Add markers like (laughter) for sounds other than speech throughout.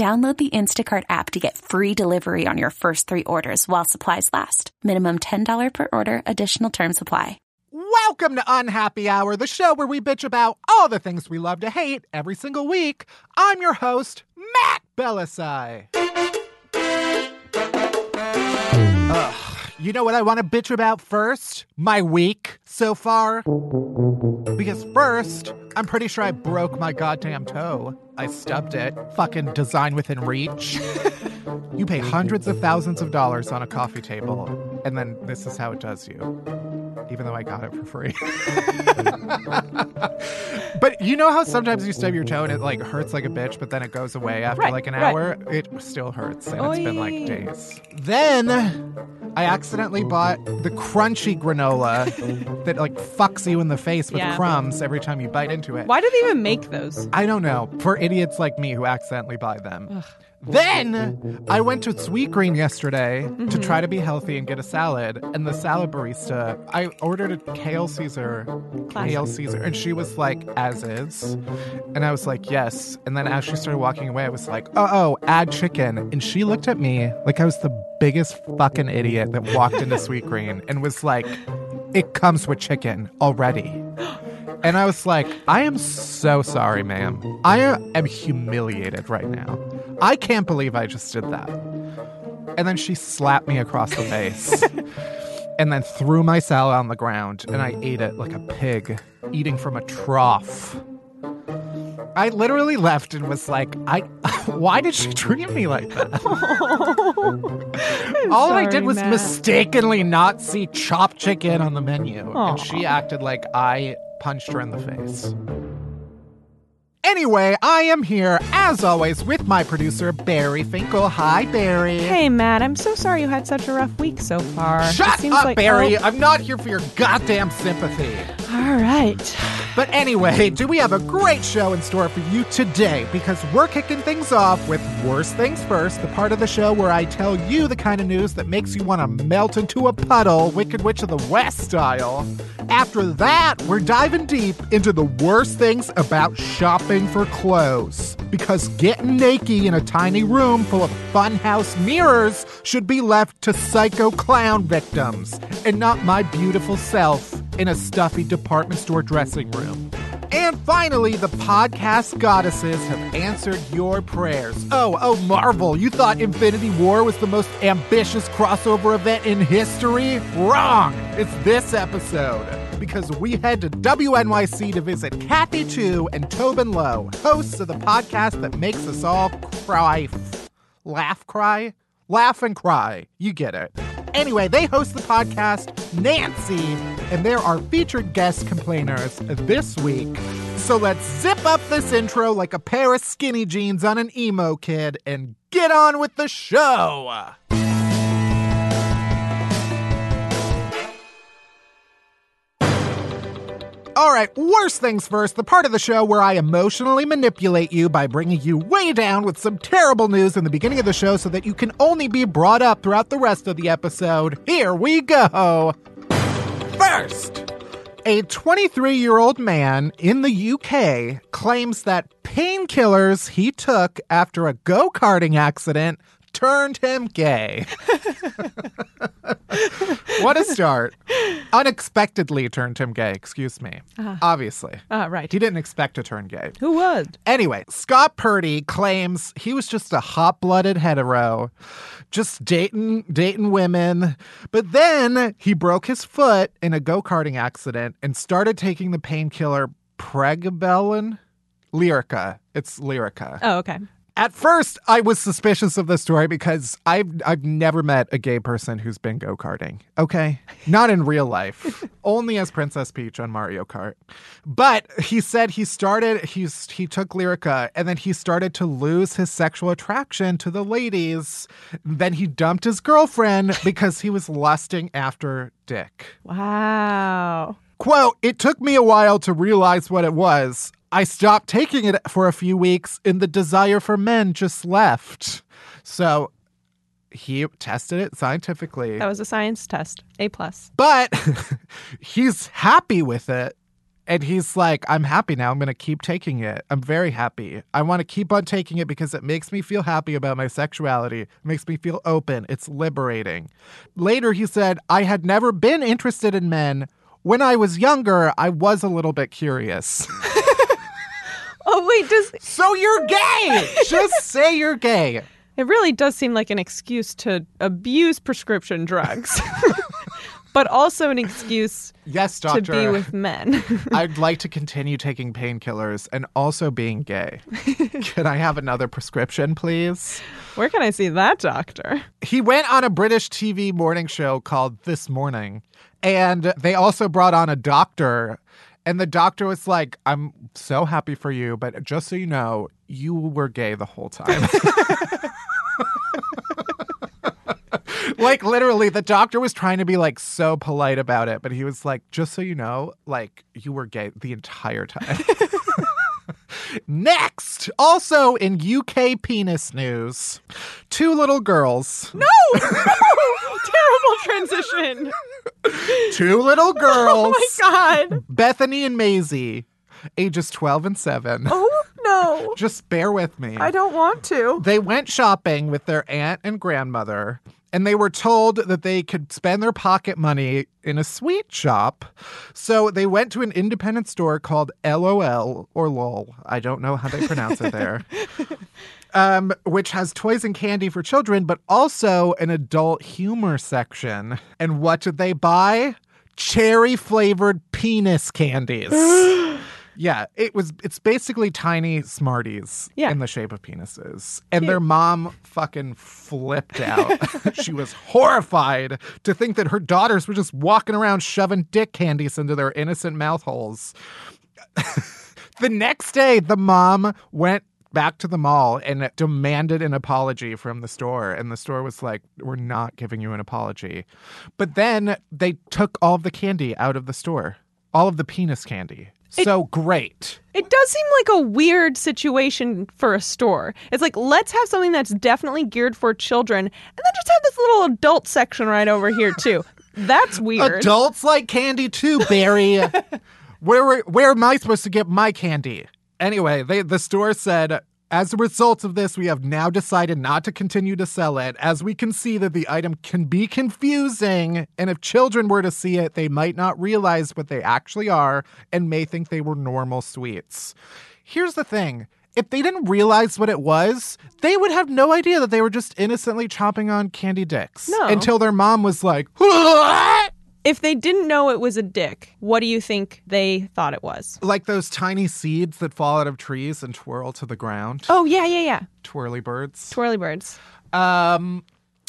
Download the Instacart app to get free delivery on your first three orders while supplies last. Minimum $10 per order, additional term supply. Welcome to Unhappy Hour, the show where we bitch about all the things we love to hate every single week. I'm your host, Matt Bellassai. Ugh, you know what I want to bitch about first? My week so far? Because first, I'm pretty sure I broke my goddamn toe. I stubbed it. Fucking design within reach. (laughs) you pay hundreds of thousands of dollars on a coffee table, and then this is how it does you. Even though I got it for free. (laughs) but you know how sometimes you stub your toe and it like hurts like a bitch, but then it goes away after Right, like an right. hour? It still hurts, and it's been like days. Then I accidentally bought the crunchy granola (laughs) that like fucks you in the face with Yeah. crumbs every time you bite into it. Why do they even make those? I don't know. For idiots like me who accidentally buy them. Then I went to Sweet Green yesterday to Mm-hmm. try to be healthy and get a salad. And the salad barista, I ordered a kale Caesar, kale Caesar, and she was like, as is. And I was like, yes. And then as she started walking away, I was like, oh, oh, add chicken. And she looked at me like I was the biggest fucking idiot that walked into Sweet Green and was like, it comes with chicken already. (gasps) (gasps) (gasps) And I was like, I am so sorry, ma'am. I uh, am humiliated right now. I can't believe I just did that. And then she slapped me across the face (laughs) and then threw my salad on the ground and I ate it like a pig eating from a trough. I literally left and was like, I (laughs) why did she treat me like that? (laughs) All I did was Matt. mistakenly not see chopped chicken on the menu. Aw. And she acted like I punched her in the face. Anyway, I am here, as always, with my producer, Barry Finkel. Hi, Barry. Hey, Matt, I'm so sorry you had such a rough week so far. Shut up, like- Barry. Oh, I'm not here for your goddamn sympathy. All right. But anyway, do we have a great show in store for you today? Because we're kicking things off with Worst Things First, the part of the show where I tell you the kind of news that makes you want to melt into a puddle, Wicked Witch of the West style. After that, we're diving deep into the worst things about shopping for clothes. Because getting naked in a tiny room full of funhouse mirrors should be left to psycho clown victims, and not my beautiful self in a stuffy department store dressing room. And finally, the podcast goddesses have answered your prayers. Oh, oh, Marvel, you thought Infinity War was the most ambitious crossover event in history? Wrong! It's this episode. Because we head to WNYC to visit Kathy Tu and Tobin Low, hosts of the podcast that makes us all cry. Laugh, cry? Laugh and cry. You get it. Anyway, they host the podcast Nancy, and they're our featured guest complainers this week. So let's zip up this intro like a pair of skinny jeans on an emo kid and get on with the show. All right, worst things first, the part of the show where I emotionally manipulate you by bringing you way down with some terrible news in the beginning of the show so that you can only be brought up throughout the rest of the episode. Here we go. First, a 23 year old man in the UK claims that painkillers he took after a go karting accident turned him gay. what a start. Unexpectedly turned him gay, excuse me. Obviously. Ah, right. He didn't expect to turn gay. Who would? Anyway, Scott Purdy claims he was just a hot-blooded hetero, just dating dating women. But then he broke his foot in a go-karting accident and started taking the painkiller Pregabalin. Lyrica. It's Lyrica. Oh, okay. At first, I was suspicious of the story because I've I've never met a gay person who's been go karting. Okay, not in real life, (laughs) only as Princess Peach on Mario Kart. But he said he started he's he took Lyrica and then he started to lose his sexual attraction to the ladies. Then he dumped his girlfriend (laughs) because he was lusting after Dick. Wow. Quote, it took me a while to realize what it was. I stopped taking it for a few weeks and the desire for men just left. So he tested it scientifically. That was a science test. A plus. But (laughs) he's happy with it. And he's like, I'm happy now. I'm going to keep taking it. I'm very happy. I want to keep on taking it because it makes me feel happy about my sexuality. It makes me feel open. It's liberating. Later, he said, I had never been interested in men. When I was younger, I was a little bit curious. (laughs) Oh wait, does so you're gay. Just (laughs) say you're gay. it really does seem like an excuse to abuse prescription drugs. (laughs) but also an excuse Yes, doctor. to be with men. (laughs) I'd like to continue taking painkillers and also being gay. Can I have another prescription, please? Where can I see that doctor? He went on a British TV morning show called This Morning, and they also brought on a doctor. And the doctor was like, I'm so happy for you, but just so you know, you were gay the whole time. (laughs) like, literally, the doctor was trying to be like so polite about it, but he was like, just so you know, like, you were gay the entire time. (laughs) Next, also in UK penis news, two little girls. No! (laughs) Terrible transition. Two little girls. (laughs) Oh my god. Bethany and Maisie, ages 12 and 7. Oh no. Just bear with me. I don't want to. They went shopping with their aunt and grandmother, and they were told that they could spend their pocket money in a sweet shop. So they went to an independent store called LOL or LOL. I don't know how they pronounce it there. (laughs) Um, which has toys and candy for children, but also an adult humor section. And what did they buy? Cherry flavored penis candies. (gasps) (gasps) (gasps) Yeah, it was. It's basically tiny Smarties Yeah. in the shape of penises, and their mom fucking flipped out. (laughs) she was horrified to think that her daughters were just walking around shoving dick candies into their innocent mouth holes. (laughs) the next day, the mom went back to the mall and demanded an apology from the store. And the store was like, We're not giving you an apology. But then they took all of the candy out of the store, all of the penis candy. So great. It does seem like a weird situation for a store. It's like, let's have something that's definitely geared for children, and then just have this little adult section right over here, too. (laughs) That's weird. Adults like candy too, Barry. (laughs) where where am I supposed to get my candy? Anyway, they, the store said, as a result of this, we have now decided not to continue to sell it, as we can see that the item can be confusing, and if children were to see it, they might not realize what they actually are and may think they were normal sweets. Here's the thing. If they didn't realize what it was, they would have no idea that they were just innocently chomping on candy dicks. No. Until their mom was like, "What?" If they didn't know it was a dick, what do you think they thought it was? like those tiny seeds that fall out of trees and twirl to the ground. Oh, yeah, yeah, yeah. Twirly birds. Twirly birds. Um,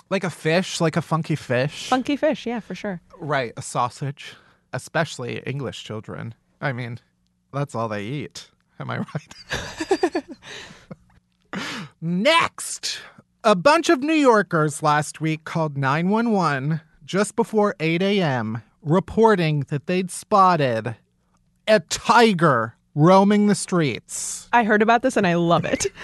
like a fish, like a funky fish. Funky fish, yeah, for sure. right, a sausage. Especially English children. I mean, that's all they eat. Am I right? (laughs) Next, a bunch of New Yorkers last week called 911 just before 8 a.m., reporting that they'd spotted a tiger roaming the streets. I heard about this and I love it. (laughs)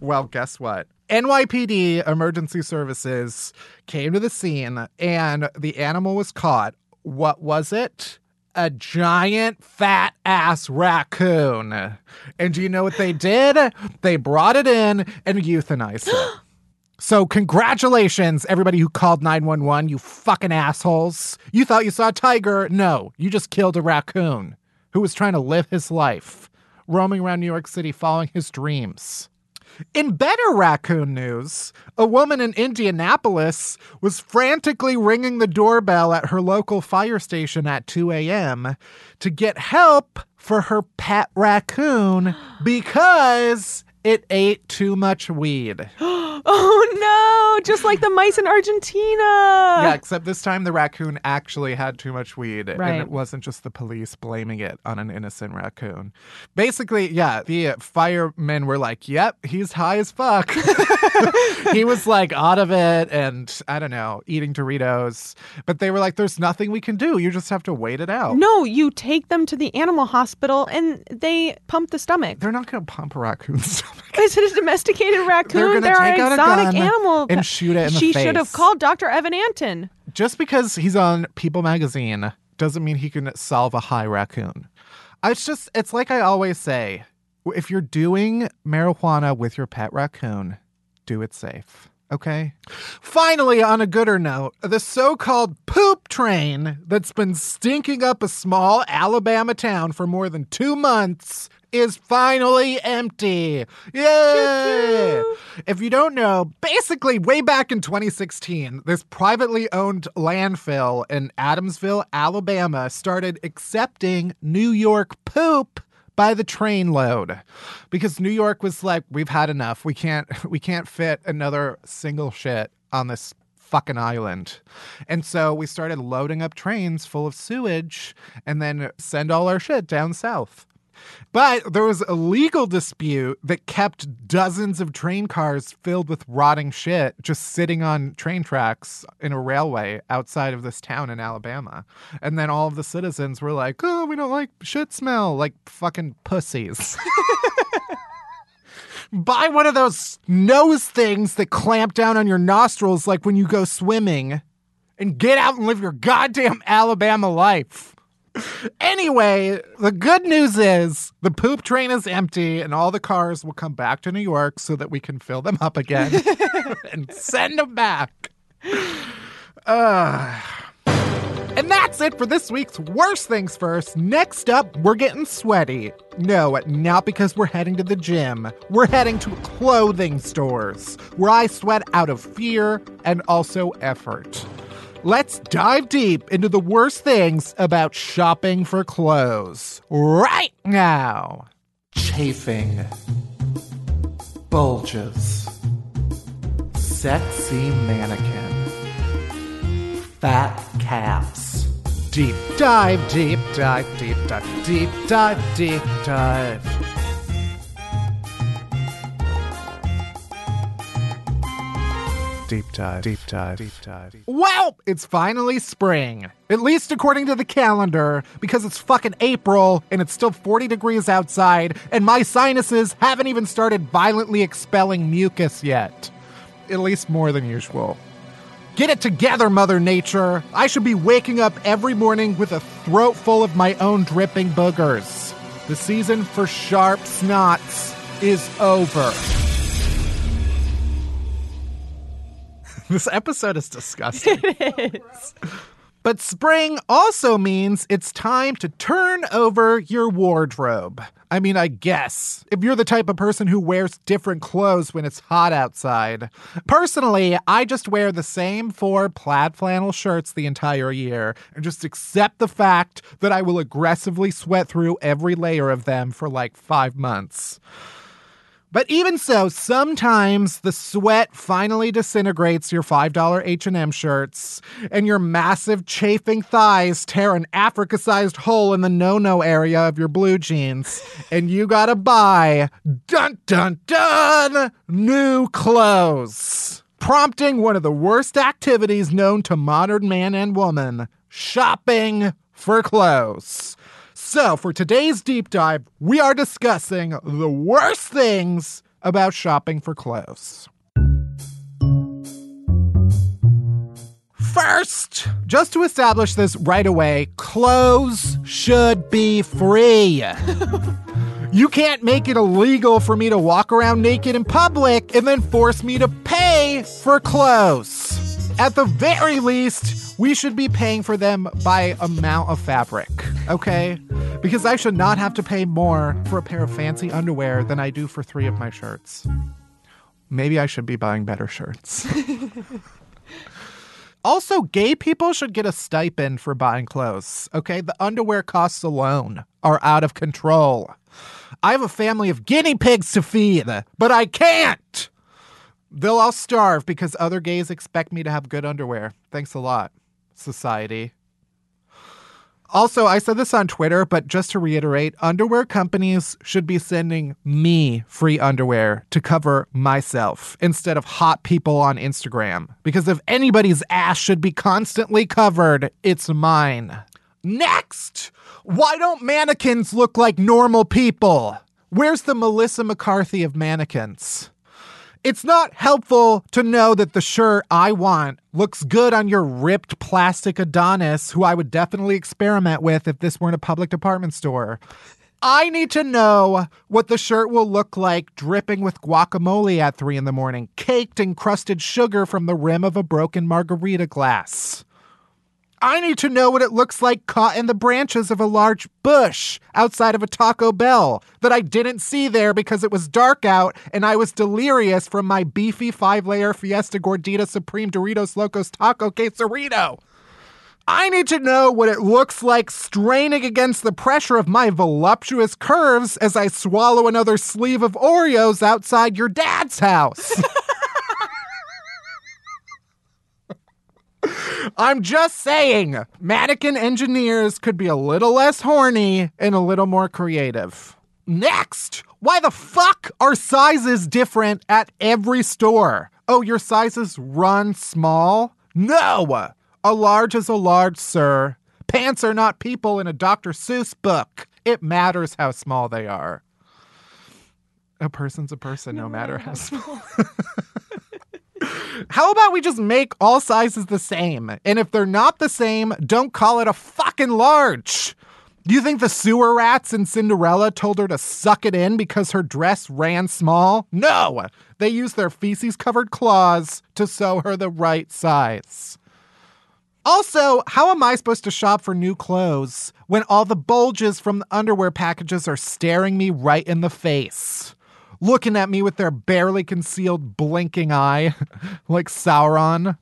Well, guess what? NYPD emergency services came to the scene and the animal was caught. What was it? A giant fat ass raccoon. And do you know what they did? They brought it in and euthanized it. (gasps) (gasps) (gasps) So, congratulations, everybody who called 911, you fucking assholes. You thought you saw a tiger. No, you just killed a raccoon who was trying to live his life, roaming around New York City following his dreams. In better raccoon news, a woman in Indianapolis was frantically ringing the doorbell at her local fire station at 2 a.m. to get help for her pet raccoon (gasps) because it ate too much weed. (gasps) Oh no, just like the mice in Argentina. yeah, except this time the raccoon actually had too much weed. Right. And it wasn't just the police blaming it on an innocent raccoon. Basically, yeah, the firemen were like, yep, he's high as fuck. (laughs) he was like out of it and I don't know, eating Doritos. But they were like, there's nothing we can do. You just have to wait it out. No, you take them to the animal hospital and they pump the stomach. They're not going to pump a raccoon's stomach. (laughs) (laughs) Is it a domesticated raccoon? They're take an out a exotic animal. and shoot it in the she should have called Dr. Evan Antin. just because he's on People magazine doesn't mean he can solve a high raccoon. It's just, it's like I always say if you're doing marijuana with your pet raccoon, do it safe. Okay. Finally, on a gooder note, the so called poop train that's been stinking up a small Alabama town for more than two months is finally empty. Yay! If you don't know, basically, way back in 2016, this privately owned landfill in Adamsville, Alabama, started accepting New York poop by the train load. Because New York was like we've had enough. We can't (laughs) we can't fit another single shit on this fucking island. And so we started loading up trains full of sewage and then send all our shit down south but there was a legal dispute that kept dozens of train cars filled with rotting shit just sitting on train tracks in a railway outside of this town in Alabama. And then all of the citizens were like, oh, we don't like shit smell, like fucking pussies. (laughs) Buy one of those nose things that clamp down on your nostrils like when you go swimming and get out and live your goddamn Alabama life. Anyway, the good news is the poop train is empty and all the cars will come back to New York so that we can fill them up again (laughs) and send them back. Uh, and that's it for this week's Worst Things First. Next up, we're getting sweaty. No, not because we're heading to the gym. We're heading to clothing stores where I sweat out of fear and also effort. Let's dive deep into the worst things about shopping for clothes right now. Chafing, bulges, sexy mannequin, fat calves. Deep dive, deep dive, deep dive, deep dive, deep dive. Deep dive, deep dive, deep dive. Well, it's finally spring. At least according to the calendar, because it's fucking April and it's still 40 degrees outside, and my sinuses haven't even started violently expelling mucus yet. At least more than usual. Get it together, Mother Nature. I should be waking up every morning with a throat full of my own dripping boogers. The season for sharp snots is over. This episode is disgusting. (laughs) It is. But spring also means it's time to turn over your wardrobe. I mean, I guess, if you're the type of person who wears different clothes when it's hot outside. Personally, I just wear the same four plaid flannel shirts the entire year and just accept the fact that I will aggressively sweat through every layer of them for like five months. But even so, sometimes the sweat finally disintegrates your $5 H&M shirts and your massive chafing thighs tear an Africa-sized hole in the no-no area of your blue jeans and you got to buy dun dun dun new clothes. Prompting one of the worst activities known to modern man and woman, shopping for clothes. So, for today's deep dive, we are discussing the worst things about shopping for clothes. First, just to establish this right away, clothes should be free. (laughs) you can't make it illegal for me to walk around naked in public and then force me to pay for clothes. At the very least, we should be paying for them by amount of fabric, okay? Because I should not have to pay more for a pair of fancy underwear than I do for three of my shirts. Maybe I should be buying better shirts. (laughs) also, gay people should get a stipend for buying clothes, okay? The underwear costs alone are out of control. I have a family of guinea pigs to feed, but I can't. They'll all starve because other gays expect me to have good underwear. Thanks a lot, society. Also, I said this on Twitter, but just to reiterate, underwear companies should be sending me free underwear to cover myself instead of hot people on Instagram. Because if anybody's ass should be constantly covered, it's mine. Next, why don't mannequins look like normal people? Where's the Melissa McCarthy of mannequins? It's not helpful to know that the shirt I want looks good on your ripped plastic Adonis, who I would definitely experiment with if this weren't a public department store. I need to know what the shirt will look like dripping with guacamole at three in the morning, caked in crusted sugar from the rim of a broken margarita glass. I need to know what it looks like caught in the branches of a large bush outside of a Taco Bell that I didn't see there because it was dark out and I was delirious from my beefy five layer Fiesta Gordita Supreme Doritos Locos Taco Quesarito. I need to know what it looks like straining against the pressure of my voluptuous curves as I swallow another sleeve of Oreos outside your dad's house. (laughs) I'm just saying, mannequin engineers could be a little less horny and a little more creative. Next, why the fuck are sizes different at every store? Oh, your sizes run small? No! A large is a large, sir. Pants are not people in a Dr. Seuss book. It matters how small they are. A person's a person, no, no matter how small. (laughs) How about we just make all sizes the same? And if they're not the same, don't call it a fucking large. Do you think the sewer rats in Cinderella told her to suck it in because her dress ran small? No! They used their feces covered claws to sew her the right size. Also, how am I supposed to shop for new clothes when all the bulges from the underwear packages are staring me right in the face? Looking at me with their barely concealed blinking eye, (laughs) like Sauron.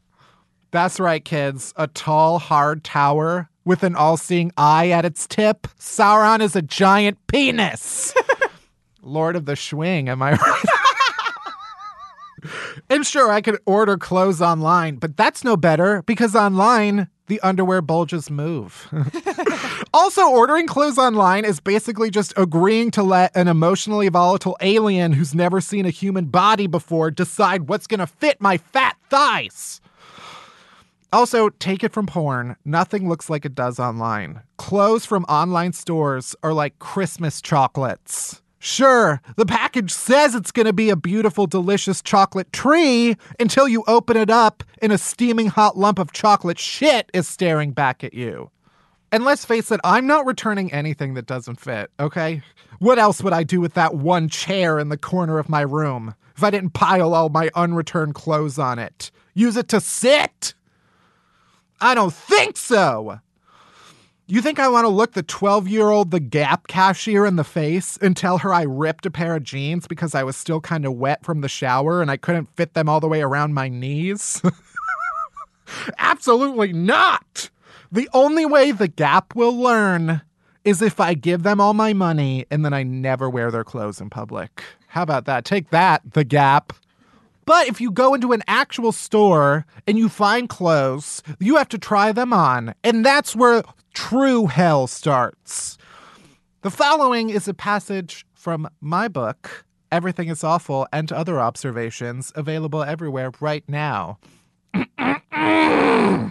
That's right, kids. A tall, hard tower with an all seeing eye at its tip. Sauron is a giant penis. (laughs) Lord of the Schwing, am I (laughs) right? (laughs) and sure, I could order clothes online, but that's no better because online, the underwear bulges move. (laughs) also, ordering clothes online is basically just agreeing to let an emotionally volatile alien who's never seen a human body before decide what's going to fit my fat thighs. Also, take it from porn. Nothing looks like it does online. Clothes from online stores are like Christmas chocolates. Sure, the package says it's going to be a beautiful, delicious chocolate tree until you open it up and a steaming hot lump of chocolate shit is staring back at you. And let's face it, I'm not returning anything that doesn't fit, okay? What else would I do with that one chair in the corner of my room if I didn't pile all my unreturned clothes on it? Use it to sit? I don't think so! You think I want to look the 12 year old The Gap cashier in the face and tell her I ripped a pair of jeans because I was still kind of wet from the shower and I couldn't fit them all the way around my knees? (laughs) Absolutely not! The only way The Gap will learn is if I give them all my money and then I never wear their clothes in public. How about that? Take that, The Gap. But if you go into an actual store and you find clothes, you have to try them on. And that's where true hell starts. The following is a passage from my book, Everything is Awful and Other Observations, available everywhere right now. (clears throat)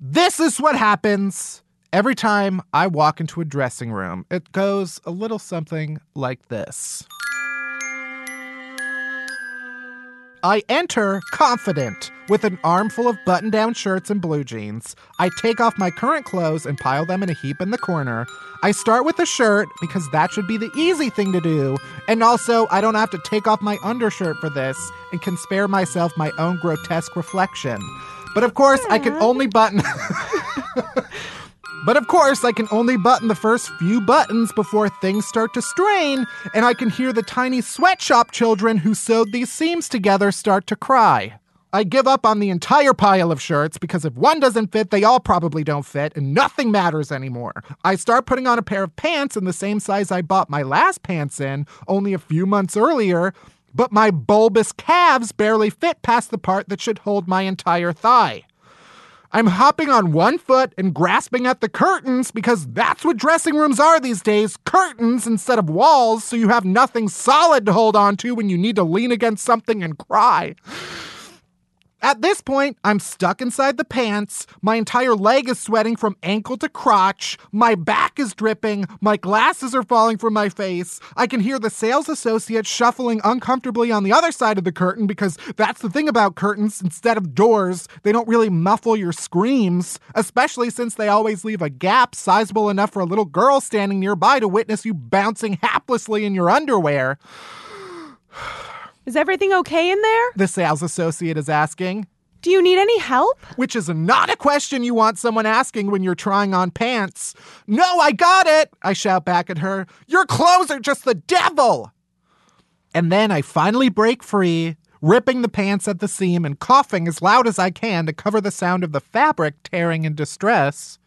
this is what happens every time I walk into a dressing room. It goes a little something like this. I enter confident with an armful of button down shirts and blue jeans. I take off my current clothes and pile them in a heap in the corner. I start with the shirt because that should be the easy thing to do. And also, I don't have to take off my undershirt for this and can spare myself my own grotesque reflection. But of course, I can only button. (laughs) But of course, I can only button the first few buttons before things start to strain, and I can hear the tiny sweatshop children who sewed these seams together start to cry. I give up on the entire pile of shirts because if one doesn't fit, they all probably don't fit, and nothing matters anymore. I start putting on a pair of pants in the same size I bought my last pants in only a few months earlier, but my bulbous calves barely fit past the part that should hold my entire thigh. I'm hopping on one foot and grasping at the curtains because that's what dressing rooms are these days curtains instead of walls, so you have nothing solid to hold on to when you need to lean against something and cry. At this point, I'm stuck inside the pants. My entire leg is sweating from ankle to crotch. My back is dripping. My glasses are falling from my face. I can hear the sales associate shuffling uncomfortably on the other side of the curtain because that's the thing about curtains. Instead of doors, they don't really muffle your screams, especially since they always leave a gap sizable enough for a little girl standing nearby to witness you bouncing haplessly in your underwear. (sighs) (sighs) (sighs) Is everything okay in there? The sales associate is asking. Do you need any help? Which is not a question you want someone asking when you're trying on pants. No, I got it, I shout back at her. Your clothes are just the devil. And then I finally break free, ripping the pants at the seam and coughing as loud as I can to cover the sound of the fabric tearing in distress.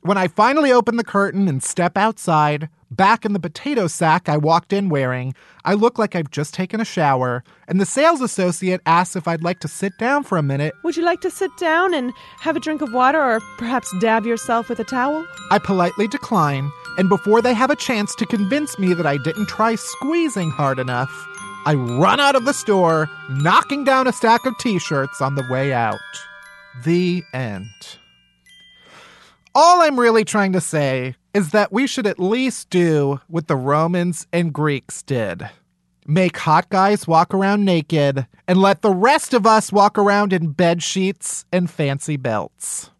When I finally open the curtain and step outside, back in the potato sack I walked in wearing, I look like I've just taken a shower, and the sales associate asks if I'd like to sit down for a minute. Would you like to sit down and have a drink of water or perhaps dab yourself with a towel? I politely decline, and before they have a chance to convince me that I didn't try squeezing hard enough, I run out of the store, knocking down a stack of t shirts on the way out. The end. All I'm really trying to say is that we should at least do what the Romans and Greeks did make hot guys walk around naked and let the rest of us walk around in bed sheets and fancy belts.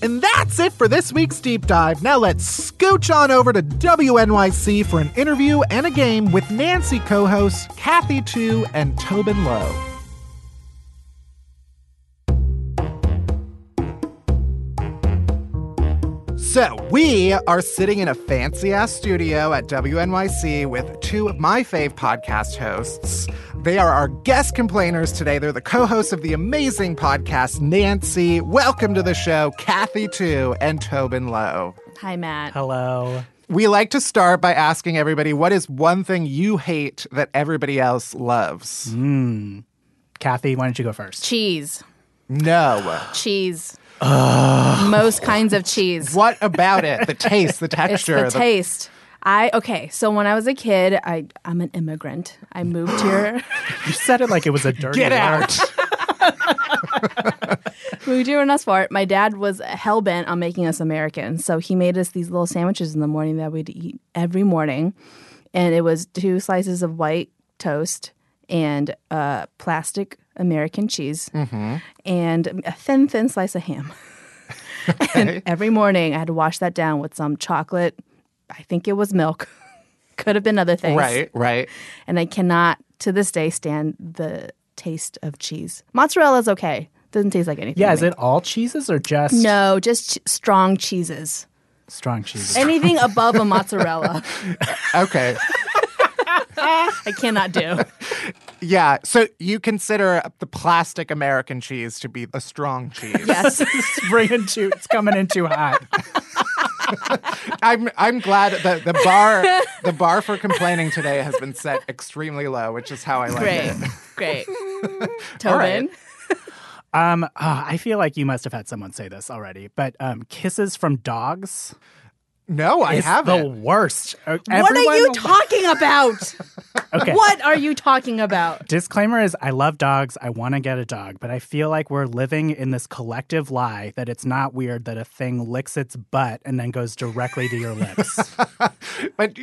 And that's it for this week's deep dive. Now let's scooch on over to WNYC for an interview and a game with Nancy co hosts Kathy Tu and Tobin Low. So, we are sitting in a fancy ass studio at WNYC with two of my fave podcast hosts. They are our guest complainers today. They're the co hosts of the amazing podcast, Nancy. Welcome to the show, Kathy Tu and Tobin Low. Hi, Matt. Hello. We like to start by asking everybody what is one thing you hate that everybody else loves? Mm. Kathy, why don't you go first? Cheese. No. Cheese. Most kinds of cheese. What about it? The taste, the (laughs) It's texture, the taste. I okay. So when I was a kid, I I'm an immigrant. I moved (gasps) here. You said it like it was a dirty Get word. (laughs) out. moved here in us for it. My dad was hell bent on making us American, so he made us these little sandwiches in the morning that we'd eat every morning, and it was two slices of white toast and uh, plastic American cheese mm-hmm. and a thin, thin slice of ham. (laughs) and every morning I had to wash that down with some chocolate. I think it was milk. (laughs) Could have been other things. Right, right. And I cannot, to this day, stand the taste of cheese. Mozzarella is okay. Doesn't taste like anything. Yeah, is me. it all cheeses or just No, just ch- strong cheeses. strong cheeses? Anything (laughs) above a mozzarella, Okay. (laughs) I cannot do. (laughs) Yeah. So you consider the plastic American cheese to be a strong cheese. Yes. (laughs) it's bringing too, it's coming in too hot. I'm I'm glad that the bar the bar for complaining today has been set extremely low, which is how I like Great. it. Great. right. Tobin. Um, ah, I feel like you must have had someone say this already, but um, kisses from dogs No, I is the haven't. The worst. Uh, What are you talking about? (laughs) Okay. What are you talking about? Disclaimer is I love dogs. I want to get a dog, but I feel like we're living in this collective lie that it's not weird that a thing licks its butt and then goes directly to your lips. (laughs) But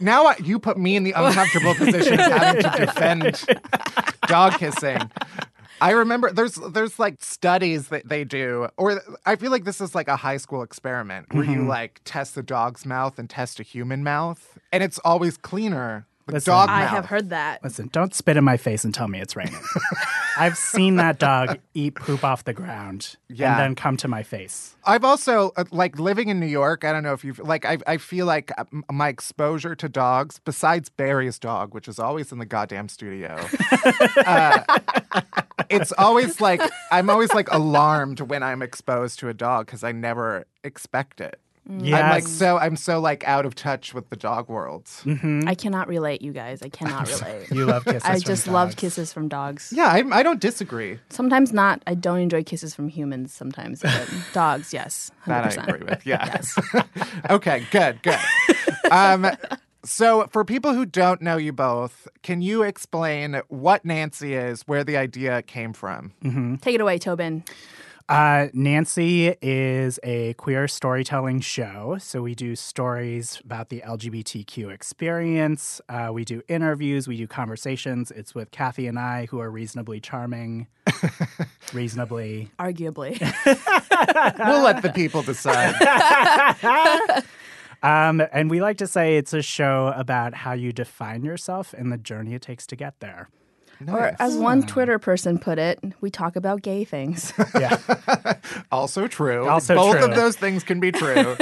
now I- you put me in the uncomfortable (laughs) position of having to defend dog kissing. I remember there's there's like studies that they do, or I feel like this is like a high school experiment where you mm-hmm. like test the dog's mouth and test a human mouth, and it's always cleaner. The Listen, dog I mouth. have heard that. Listen, don't spit in my face and tell me it's raining. (laughs) I've seen that dog eat poop off the ground Yeah. and then come to my face. I've also uh, like living in New York. I don't know if you've like. I I feel like uh, my exposure to dogs, besides Barry's dog, which is always in the goddamn studio, (laughs) uh, it's always like I'm always like alarmed when I'm exposed to a dog because I never expect it. I'm like so. I'm so like out of touch with the dog world. I cannot relate, you guys. I cannot (laughs) relate. You love kisses. I from just love kisses from dogs. Yeah, I, I don't disagree. Sometimes not. I don't enjoy kisses from humans sometimes, but (laughs) dogs, yes. 100%. That I agree with. Yes. (laughs) okay, good, good. Um, so, for people who don't know you both, can you explain what Nancy is, where the idea came from? Take it away, Tobin. Uh, Nancy is a queer storytelling show. So we do stories about the LGBTQ experience. Uh, we do interviews. We do conversations. It's with Kathy and I, who are reasonably charming. (laughs) reasonably. Arguably. (laughs) We'll let the people decide. (laughs) Um, and we like to say it's a show about how you define yourself and the journey it takes to get there. Or as one Twitter person put it, we talk about gay things. (laughs) Yeah. (laughs) Also true. Also Both true. of those things can be true.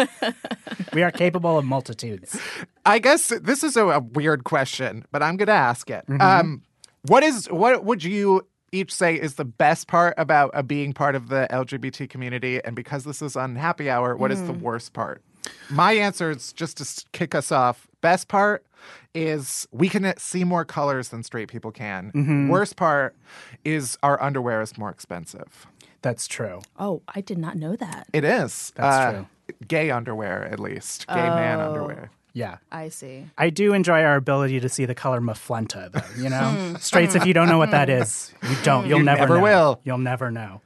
(laughs) we are capable of multitudes. I guess this is a, a weird question, but I'm going to ask it. Mm-hmm. Um, what is what would you each say is the best part about uh, being part of the LGBT community? And because this is on Happy Hour, what is the Mm. worst part? My answer is just to kick us off. Best part is we can see more colors than straight people can. Mm-hmm. Worst part is our underwear is more expensive. That's true. oh, I did not know that. It is. That's Uh, true. Gay underwear, at least. Gay man underwear. Yeah. I see. I do enjoy our ability to see the color maflenta, though. You know, straights. If you don't know what that is, you don't. You'll You never, never know. will. You'll never know.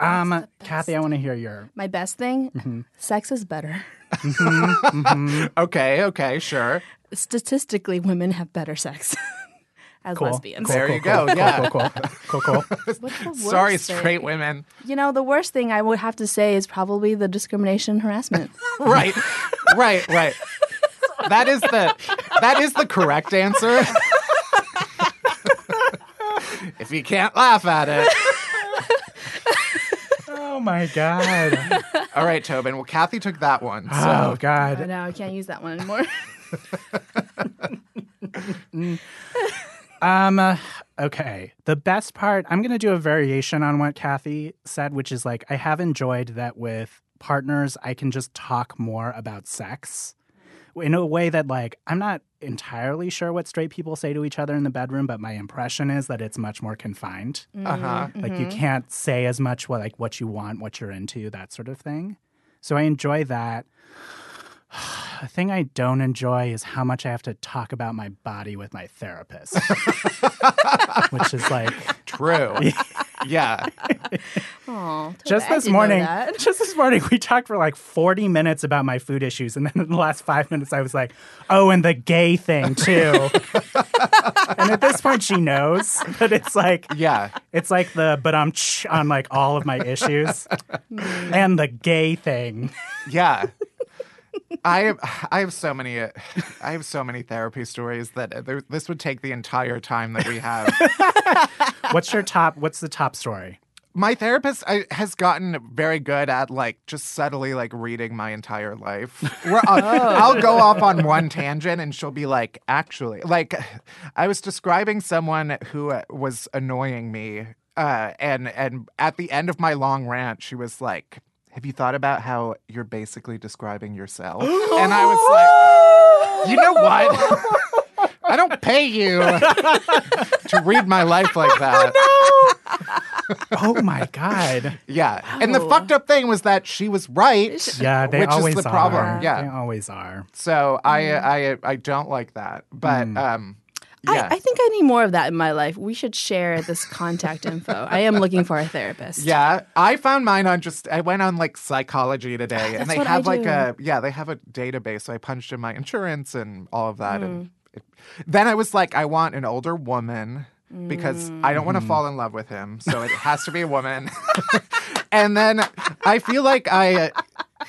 Um, Kathy, I want to hear your. My best thing, Mm-hmm. sex is better. Okay, okay, sure. Statistically, women have better sex (laughs) as Cool. lesbians. Cool, There cool, you go, Cool, yeah. Cool, cool, cool, cool. (laughs) What's the (laughs) worst Sorry, thing? straight women. You know, the worst thing I would have to say is probably the discrimination and harassment. right right right that is the that is the correct answer if you can't laugh at it my god. (laughs) all right tobin well kathy took that one Oh so I god. No, I can't use that one anymore. (laughs) Um. uh, okay. The best part. I'm going to do a variation on what Kathy said, which is like I have enjoyed that with partners. I can just talk more about sex in a way that like I'm not entirely sure what straight people say to each other in the bedroom, but my impression is that it's much more confined. uh-huh Like you can't say as much what like what you want, what you're into, that sort of thing. So I enjoy that. (sighs) The thing I don't enjoy is how much I have to talk about my body with my therapist. (laughs) Which is like true. (laughs) Yeah. Oh, just this morning just this morning we talked for like 40 minutes about my food issues and then in the last 5 minutes I was like, "Oh, and the gay thing too." (laughs) and at this point she knows, but it's like yeah. It's like the but I'm on like all of my issues (laughs) and the gay thing. yeah I have, (sighs) I have so many uh, (sighs) I have so many therapy stories that uh, there, this would take the entire time that we have. (laughs) What's your top? What's the top story? my therapist I, has gotten very good at like just subtly like reading my entire life. Where I'll, I'll go off on one tangent and she'll be like, actually, like (sighs) I was describing someone who uh, was annoying me, uh, and and at the end of my long rant, she was like. Have you thought about how you're basically describing yourself? (gasps) And I was like, you know what? I don't pay you to read my life like (laughs) that. Oh no. (laughs) oh my god! Yeah. And the fucked up thing was that she was right. Yeah, they Which is always the problem, are. yeah. they always are. So I I I don't like that. But um yeah. I, I think I need more of that in my life. We should share this contact info. I am looking for a therapist. yeah, I found mine on just I went on like psychology today ah, and they have like a yeah, they have a database. So I punched in my insurance and all of that Hmm. and mm. it, then I was like I want an older woman because I don't want to mm. fall in love with him, so it has to be a woman. (laughs) and then I feel like I. Uh,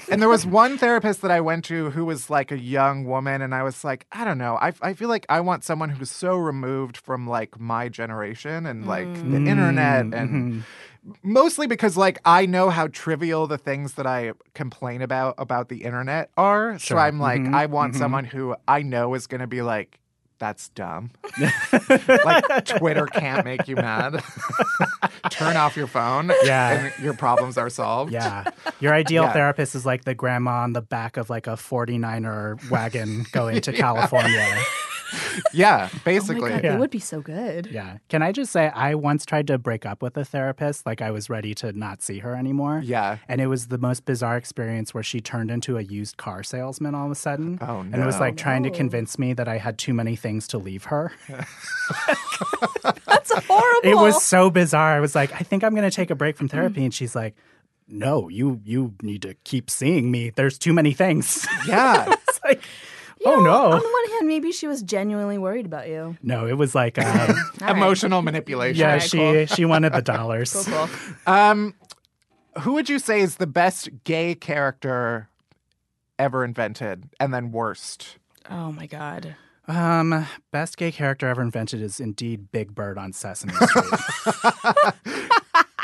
And there was one therapist that I went to who was like a young woman, and I was like, I don't know. I, I feel like I want someone who's so removed from like my generation and like mm. the internet mm, and mm-hmm. mostly because like I know how trivial the things that I complain about about the internet are. So I'm like, Mhm. I want mm-hmm. someone who I know is going to be like, that's dumb. (laughs) like Twitter can't make you mad. (laughs) Turn off your phone. Yeah. and your problems are solved. Yeah. Your ideal Yeah. therapist is like the grandma on the back of like a 49er wagon going to (laughs) California. (laughs) yeah, Oh my basically. God, Yeah. They would be so good. Yeah. Can I just say, I once tried to break up with a therapist. Like, I was ready to not see her anymore. Yeah. And it was the most bizarre experience where she turned into a used car salesman all of a sudden. Oh, no. And was like trying to convince me that I had too many things to leave her. (laughs) (laughs) That's horrible. It was so bizarre. I was like, I think I'm going to take a break from therapy. Mm. And she's like, no, you you need to keep seeing me. There's too many things. Yeah. it's like, oh On no. On the one hand, maybe she was genuinely worried about you. No, it was like, um, (laughs) All right. Emotional manipulation. yeah, Alright, she cool. she wanted the dollars. (laughs) Cool, cool. Um, who would you say is the best gay character ever invented, and then worst? Oh my god. Um, best gay character ever invented is indeed Big Bird on Sesame Street. (laughs)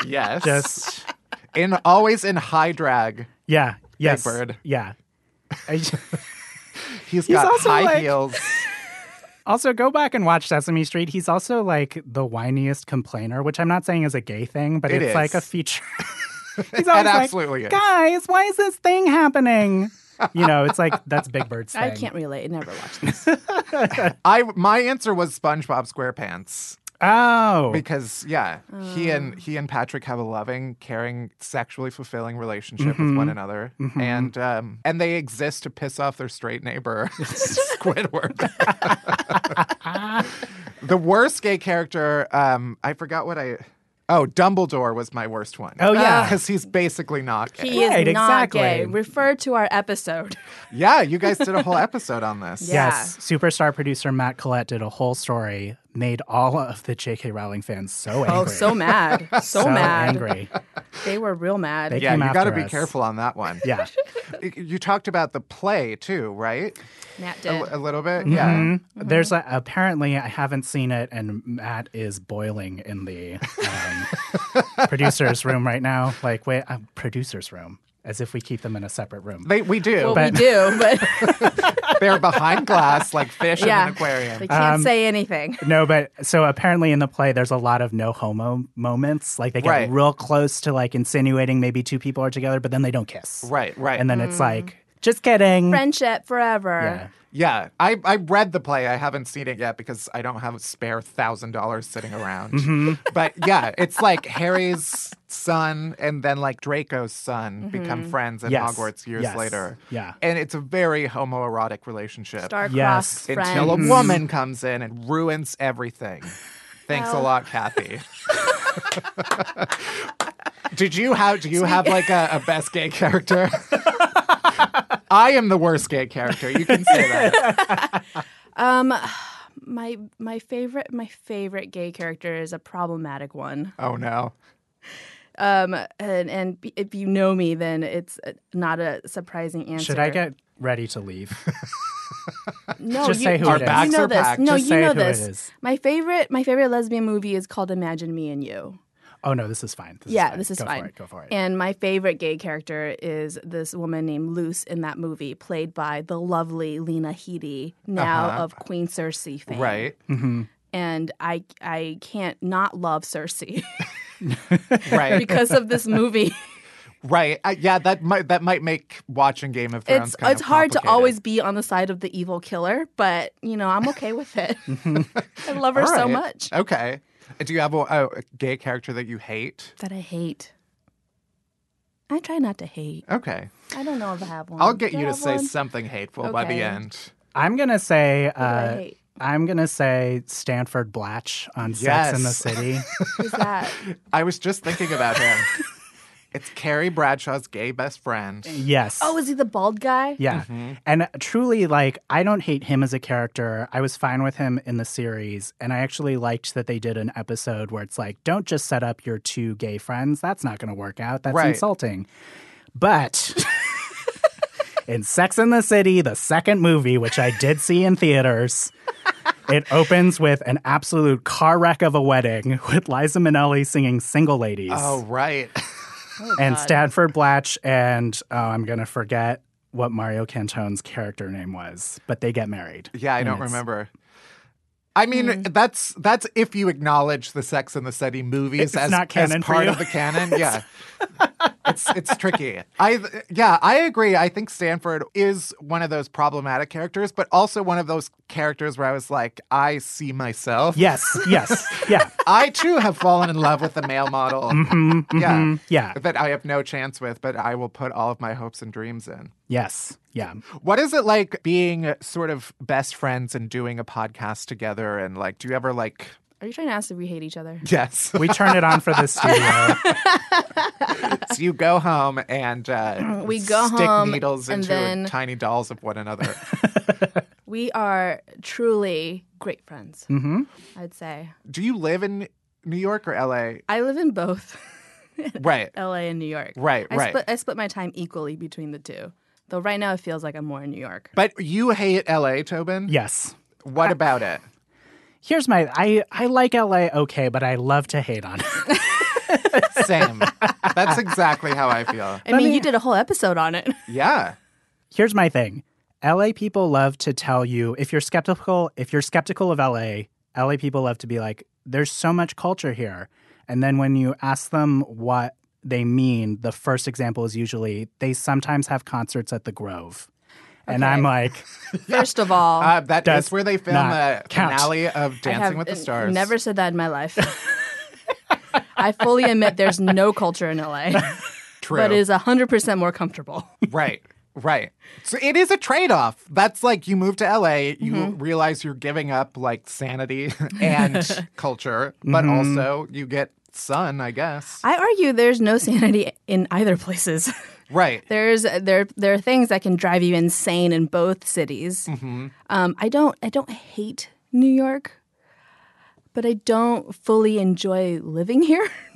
Yes. Just in always in high drag. yeah, yes, Bird. Yeah. I- He's got also high like- heels. (laughs) also, go back and watch Sesame Street. He's also like the whiniest complainer, which I'm not saying is a gay thing, but It it's is. like a feature. (laughs) He's It always like, absolutely is. guys, why is this thing happening? You know, it's like that's Big Bird's (laughs) thing. I can't relate. I never watched this. I my answer was SpongeBob SquarePants Oh, because yeah, he and he and Patrick have a loving, caring, sexually fulfilling relationship with one another, and um, and they exist to piss off their straight neighbor (laughs) (laughs) Squidward. the worst gay character, um, I forgot what I. Oh, Dumbledore was my worst one. Oh, yeah. (laughs) because he's basically not gay. He Right, is not exactly. gay. Refer to our episode. Yeah, you guys did a whole episode on this. Yeah. Yes, superstar producer Matt Collette did a whole story, made all of the J.K. Rowling fans so angry. Oh, so mad. (laughs) So, So mad. angry. They were real mad. They Yeah, came you got to be careful on that one. Yeah. (laughs) You talked about the play too, right? Matt A, did. a little bit, yeah. Mhm. There's a, apparently I haven't seen it, and Matt is boiling in the um, (laughs) producer's room right now. Like, wait, uh, producer's room, as if we keep them in a separate room. They, we do. well, but- we do, but (laughs) They're behind glass like fish yeah, in an aquarium. they can't Um, say anything. (laughs) No, but so apparently in the play, there's a lot of no homo moments. Like they get Right. real close to like insinuating maybe two people are together, but then they don't kiss. Right, right. And then it's like, just kidding. Friendship forever. Yeah. yeah, I, I read the play. I haven't seen it yet because I don't have a spare thousand dollars sitting around. Mm-hmm. But yeah, it's like Harry's son and then like Draco's son mm-hmm. become friends at Yes. Hogwarts years Yes. later. Yeah. And it's a very homoerotic relationship. Star-crossed Yes. friends. until a woman comes in and ruins everything. (laughs) Thanks a lot, Kathy. (laughs) Did you have do you have like a, a best gay character? (laughs) I am the worst gay character. You can say that. (laughs) Um, my my favorite my favorite gay character is a problematic one. Oh no. Um, and and if you know me, then it's uh, not a surprising answer. Should I get ready to leave? (laughs) no? just you, say who you, it is. you know are this. packed. No, Just you say know who this. is. My favorite my favorite lesbian movie is called Imagine Me and You. Oh no, this is fine. This yeah, is fine. this is Go fine. For it. Go for it. And my favorite gay character is this woman named Luce in that movie, played by the lovely Lena Headey, now Uh-huh. of Queen Cersei fame. Right. And I I can't not love Cersei (laughs) Right. because of this movie. (laughs) right. Uh, yeah, that might that might make watching Game of Thrones it's kind it's of hard to always be on the side of the evil killer, but you know I'm okay with it. (laughs) I love her All so much Okay. Do you have a, a gay character that you hate? that I hate. I try not to hate. Okay. I don't know if I have one. I'll get Do you I to have say one? something hateful by the Okay. end. I'm gonna say. do I Uh, hate? I'm gonna say Stanford Blatch on Sex in the Yes. City. Who's that? (laughs) I was just thinking about him. (laughs) It's Carrie Bradshaw's gay best friend. Yes. Oh, is he the bald guy? Yeah. Mm-hmm. And uh, truly, like, I don't hate him as a character. I was fine with him in the series. And I actually liked that they did an episode where it's like, don't just set up your two gay friends. That's not going to work out. That's Right. insulting. But (laughs) in Sex in the City, the second movie, which I did see in theaters, it opens with an absolute car wreck of a wedding with Liza Minnelli singing Single Ladies Oh, right. (laughs) Oh, and Stanford Blatch and oh, I'm gonna forget what Mario Cantone's character name was, but they get married. Yeah, I don't remember. I mean, that's that's if you acknowledge the Sex and the City movies It's as, as part of the canon. (laughs) Yeah, it's it's tricky. I yeah, I agree. I think Stanford is one of those problematic characters, but also one of those characters where I was like, I see myself. Yes, yes, (laughs) yeah, I too have fallen in love with the male model. Mm-hmm, Yeah, yeah, that I have no chance with, but I will put all of my hopes and dreams in. yes, yeah. What is it like being sort of best friends and doing a podcast together? And like, do you ever like? Are you trying to ask if we hate each other? Yes. We turn it on for the studio. (laughs) so you go home and uh, We go stick home needles and into then- tiny dolls of one another. (laughs) We are truly great friends. hmm I'd say. do you live in New York or LA? I live in both (laughs) Right. LA and New York. Right, I right. Split, I split my time equally between the two. Though right now it feels like I'm more in New York. But you hate LA, Tobin? Yes. What about it? Here's my I I like LA okay, but I love to hate on it. (laughs) Same. That's exactly how I feel. I mean, you did a whole episode on it. (laughs) Yeah. Here's my thing. LA people love to tell you if you're skeptical, if you're skeptical of LA, LA people love to be like there's so much culture here. And then when you ask them what they mean, the first example is usually they sometimes have concerts at the Grove. And I'm like, (laughs) First of all, Uh, that Does is where they film not the count. finale of I Dancing have with the Stars. Never said that in my life. (laughs) I fully admit there's no culture in LA, (laughs) True. but it is 100% more comfortable. Right. Right. So it is a trade off. That's like you move to LA, you Mm-hmm. realize you're giving up like sanity and culture, but Mm-hmm. also you get sun, I guess. I argue there's no sanity in either places. (laughs) right. There's there there are things that can drive you insane in both cities. Um, I don't I don't hate New York, but I don't fully enjoy living here. (laughs)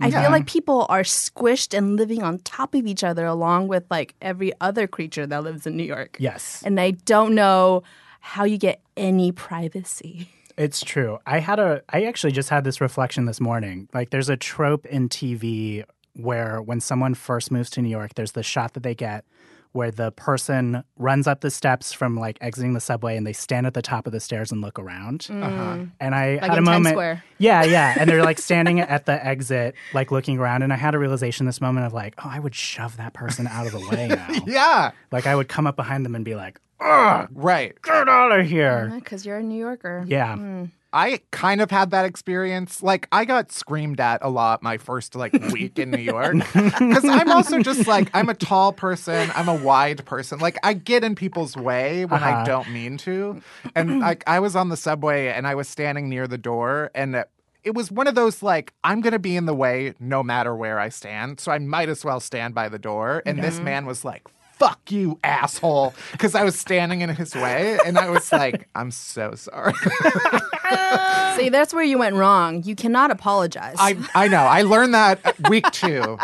I feel like people are squished and living on top of each other, along with like every other creature that lives in New York. yes. and I don't know how you get any privacy. (laughs) It's true. I had a I actually just had this reflection this morning. Like there's a trope in TV where when someone first moves to New York, there's the shot that they get where the person runs up the steps from like exiting the subway and they stand at the top of the stairs and look around. Uh-huh. And I Like had a in Times moment Square. Yeah, yeah. And they're like (laughs) standing at the exit, like looking around. And I had a realization this moment of like, oh, I would shove that person out of the way (laughs) now. Yeah. Like I would come up behind them and be like, Ugh, Right. get out of here. Because you're a New Yorker. Yeah. I kind of had that experience. Like I got screamed at a lot my first like (laughs) week in New York because I'm also just like I'm a tall person. I'm a wide person. Like I get in people's way when I Uh-huh. don't mean to. And like I was on the subway and I was standing near the door and. It, it was one of those like I'm gonna be in the way no matter where I stand, so I might as well stand by the door. And this man was like, "Fuck you, asshole," because I was standing in his way, and I was like, (laughs) "I'm so sorry." (laughs) See, that's where you went wrong. You cannot apologize. I I know. I learned that (laughs) week two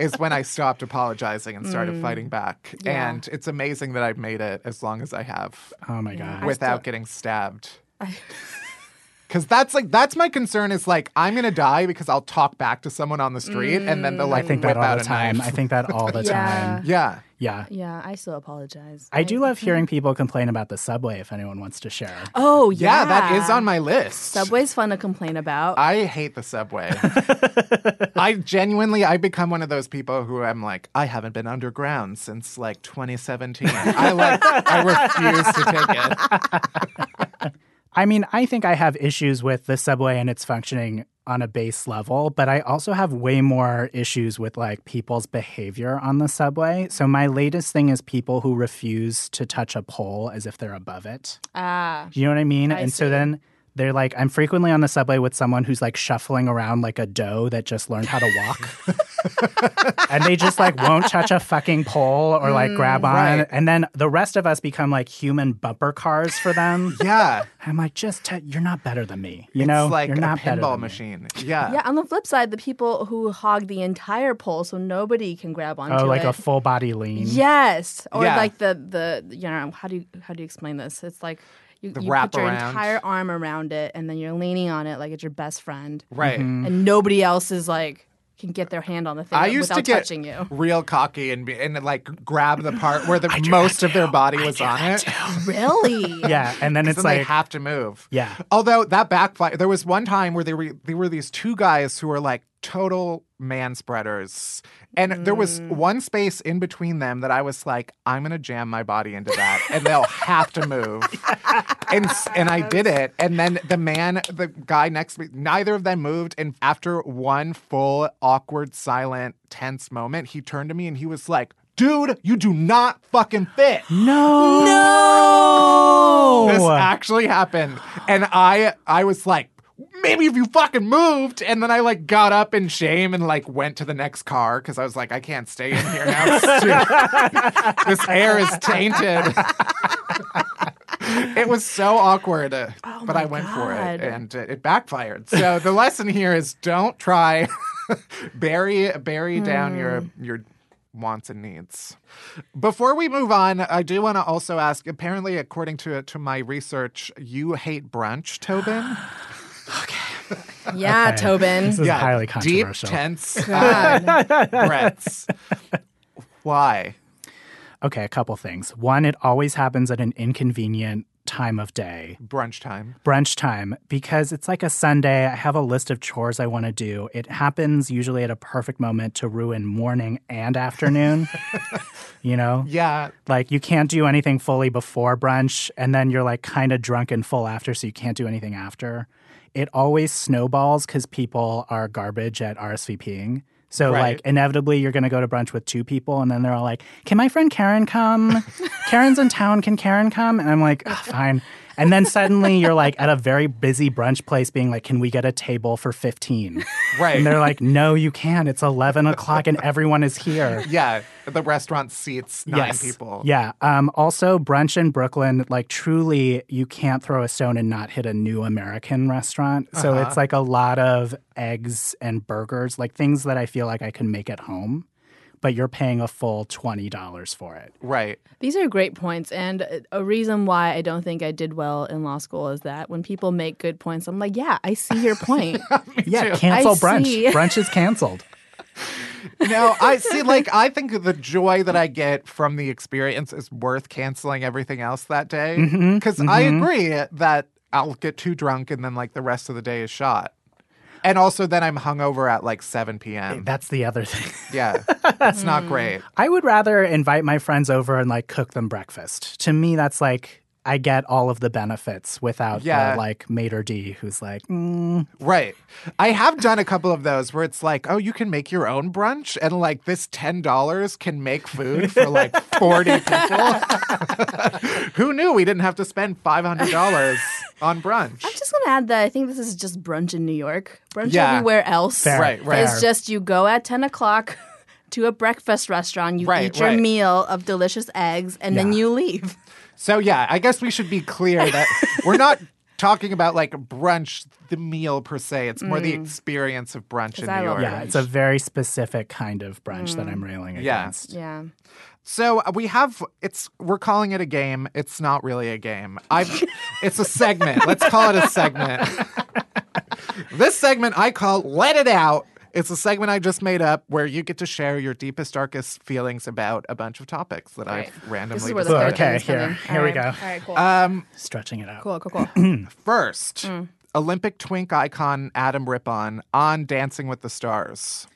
is when I stopped apologizing and started mm. fighting back. Yeah. And it's amazing that I've made it as long as I have Oh my God. without getting stabbed. Cause that's like that's my concern is like I'm gonna die because I'll talk back to someone on the street and then they'll mm. I like think whip that all out the a time. I think that (laughs) all the Yeah. time. yeah. Yeah. yeah, I still apologize. I do love hearing people complain about the subway if anyone wants to share. Oh yeah, yeah, that is on my list. Subway's fun to complain about. I hate the subway. (laughs) I genuinely, I become one of those people who I'm like, I haven't been underground since like 2017. I like, I refuse to take it. (laughs) I mean, I think I have issues with the subway and its functioning on a base level, but I also have way more issues with like people's behavior on the subway. So my latest thing is people who refuse to touch a pole as if they're above it. ah, You know what I mean? I and so then they're like, I'm frequently on the subway with someone who's like shuffling around like a doe that just learned how to walk. (laughs) and they just like won't touch a fucking pole or like mm, grab on. right. And then the rest of us become like human bumper cars for them. (laughs) Yeah. I'm like, just t- you're not better than me. You know, like you're a not better pinball me. machine. Yeah. Yeah, on the flip side, the people who hog the entire pole so nobody can grab onto Oh, like it. a full body lean. Yes, or Yeah. like the the you know how do you how do you explain this? It's like you, The you wrap put your around. entire arm around it, and then you're leaning on it like it's your best friend, Right. and nobody else is like can get their hand on the thing I used without to get touching you. real cocky and be, and like grab the part where the most of their body was on it. (laughs) Really? Yeah, and then (laughs) it's then they like, have to move. yeah, Although that backfire, There was one time where they were there were these two guys who were like total man spreaders, and there was Mm. one space in between them that I was like, I'm gonna jam my body into that, and they'll have to move. (laughs) And and I did it, and then the man, the guy next to me, neither of them moved, and after one full awkward, silent, tense moment, he turned to me and he was like. Dude, you do not fucking fit. no, no, This actually happened. And I I was like, maybe if you fucking moved. And then I like got up in shame and like went to the next car because I was like, I can't stay in here now. This (laughs) air is tainted. (laughs) it was so awkward, uh, but I went for it and uh, it backfired. So the lesson here is don't try (laughs) bury bury down your your wants and needs. Before we move on, I do want to also ask. Apparently, according to to my research, you hate brunch, Tobin. (gasps) Yeah, Okay. Tobin. This is highly controversial. Deep, tense (laughs) breaths. Why? Okay, a couple things. One, it always happens at an inconvenient time of day. Brunch time. brunch time because it's like a Sunday. I have a list of chores I want to do. It happens usually at a perfect moment to ruin morning and afternoon. (laughs) you know? Yeah. Like you can't do anything fully before brunch and then you're like kind of drunk and full after so you can't do anything after. It always snowballs cuz people are garbage at RSVPing. So Right. like inevitably you're going to go to brunch with two people and then they're all like, "Can my friend Karen come? Karen's in town. Can Karen come?" And I'm like, "Ugh, "Fine." And then suddenly you're like at a very busy brunch place being like, Can we get a table for 15? Right. And they're like, No, you can't. It's 11 o'clock and everyone is here. yeah. The restaurant seats nine yes. people. Yeah. Um, also, brunch in Brooklyn, like truly, you can't throw a stone and not hit a new American restaurant. So Uh-huh. it's like a lot of eggs and burgers, like things that I feel like I can make at home, but you're paying a full $20 for it. Right. These are great points. And a reason why I don't think I did well in law school is that when people make good points, I'm like, yeah, I see your point. (laughs) yeah. Cancel I brunch. see. Brunch is canceled. (laughs) No, I see. Like, I think the joy that I get from the experience is worth canceling everything else that day. Mm-hmm, Because I agree that I'll get too drunk and then, like, the rest of the day is shot. And also, then I'm hungover at like 7 p.m. That's the other thing. Yeah, that's not (laughs) mm. great. I would rather invite my friends over and like cook them breakfast. To me, that's like I get all of the benefits without Yeah. the like maître d who's like, mm, Right. I have done a couple of those where it's like, oh, you can make your own brunch, and like this ten dollars can make food for like (laughs) forty people. (laughs) Who knew we didn't have to spend five hundred dollars on brunch? I'm just going to add that I think this is just brunch in New York. Brunch Yeah. everywhere else. Fair, Right, right. It's just you go at 10 o'clock (laughs) to a breakfast restaurant, you Right, eat your right. meal of delicious eggs, and then you leave. So yeah, I guess we should be clear that (laughs) we're not talking about like brunch, the meal per se. It's more the experience of brunch in I New York. yeah, it's a very specific kind of brunch that I'm railing against. Yeah. So uh, we have it's we're calling it a game. It's not really a game. I (laughs) it's a segment. Let's call it a segment. (laughs) this segment I call Let It Out. It's a segment I just made up where you get to share your deepest, darkest feelings about a bunch of topics that Right. I've randomly This is where the decided. third Okay, thing's coming. here- here we All right. go. All right, cool. Um, Stretching it out. cool, cool, (clears throat) cool. first, Mm. Olympic twink icon Adam Rippon on Dancing with the Stars.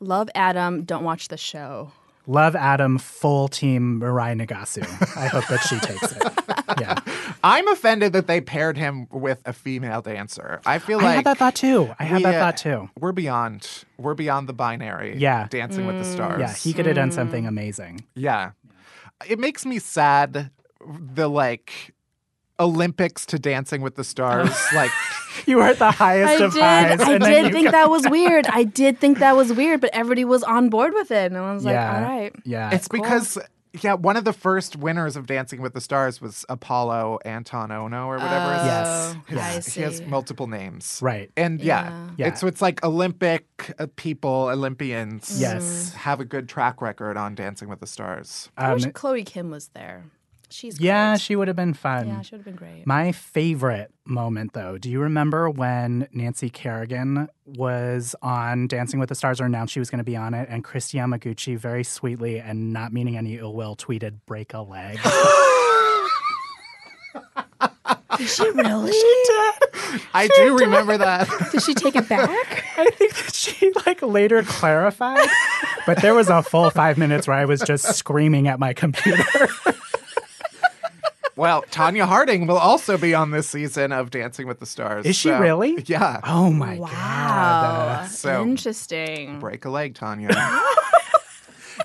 Love Adam. Don't watch the show. Love Adam, full team Mirai Nagasu. I hope that she takes it. (laughs) Yeah. I'm offended that they paired him with a female dancer. I feel like I had that thought too. I had we, that uh, thought too. We're beyond. We're beyond the binary. Yeah. Dancing with the Stars. Yeah, he could have done something amazing. Yeah. It makes me sad the like Olympics to Dancing with the Stars. like, You were at the highest I of did. highs. I and then did think got- that was (laughs) weird. I did think that was weird, but everybody was on board with it, and I was like, "All right." Yeah. it's because. Yeah, one of the first winners of Dancing with the Stars was Apolo Anton Ohno or whatever. his- Yes. Oh, I his- He has multiple names. Right. And yeah, Yeah. it's it's like Olympic uh, people, Olympians. Yes. have a good track record on Dancing with the Stars. I Um, wish Chloe Kim was there. She's yeah, she would have been fun. yeah, she would have been great. My favorite moment, though, do you remember when Nancy Kerrigan was on Dancing with the Stars or announced she was going to be on it, and Kristi Yamaguchi very sweetly and not meaning any ill will tweeted, break a leg? (laughs) Did she (laughs) really? she did. I do remember that. Did she take it back? (laughs) I think that she like later clarified, but there was a full five minutes where I was just screaming at my computer. Well, Tonya Harding will also be on this season of Dancing with the Stars. Is she so- really? Yeah. Oh my wow. god! So- Interesting. Break a leg, Tonya. (laughs)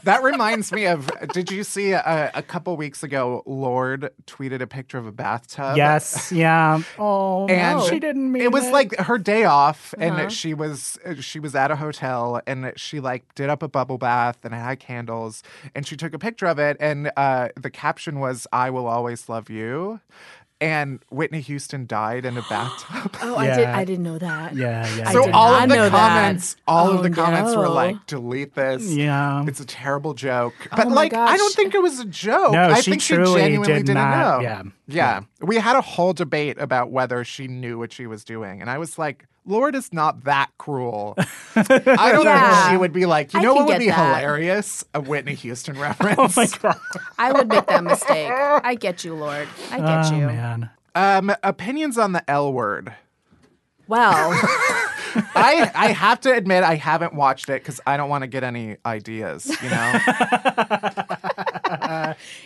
that reminds me of. Did you see a, a couple weeks ago? Lorde tweeted a picture of a bathtub. Yes, yeah. Oh, and no, she didn't mean it was it. like her day off Uh-huh. and she was she was at a hotel and she like did up a bubble bath and it had candles and she took a picture of it and uh, the caption was i will always love you and whitney houston died in a bathtub (gasps) Oh, I did. I didn't know that. Yeah, yeah. I so did all not of the know that. comments all Oh, of the comments were like delete this Yeah. it's a terrible joke oh but Oh my like i don't think it was a joke No, i she think she truly genuinely did didn't not- know yeah. yeah we had a whole debate about whether she knew what she was doing and i was like Lorde is not that cruel (laughs) i don't know if she would be like you I know can what would be that. hilarious a whitney houston reference (laughs) oh my god! I would make that mistake. I get you, Lorde. I get Oh you. man. um opinions on the l word Well, (laughs) I, I have to admit I haven't watched it because I don't want to get any ideas. You know,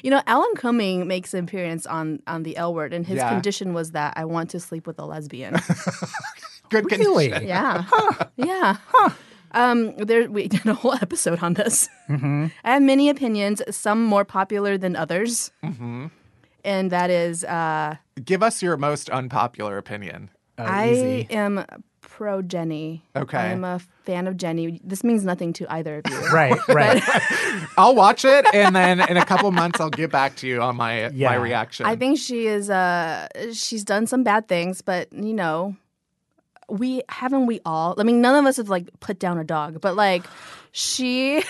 you know, Alan Cumming makes an appearance on on the L word, and his Yeah. condition was that I want to sleep with a lesbian. Good Really? condition. Yeah. (laughs) Yeah. Um, there we (laughs) did a whole episode on this. I have many opinions, some more popular than others. And that is, uh, Give us your most unpopular opinion. Oh, I easy. am pro Jenny. Okay. I'm a fan of Jenny. This means nothing to either of you. (laughs) Right, right. I'll watch it and then in a couple months I'll get back to you on my my reaction. I think she is. Uh, she's done some bad things, but you know, we haven't we all. I mean, none of us have like put down a dog, but like she.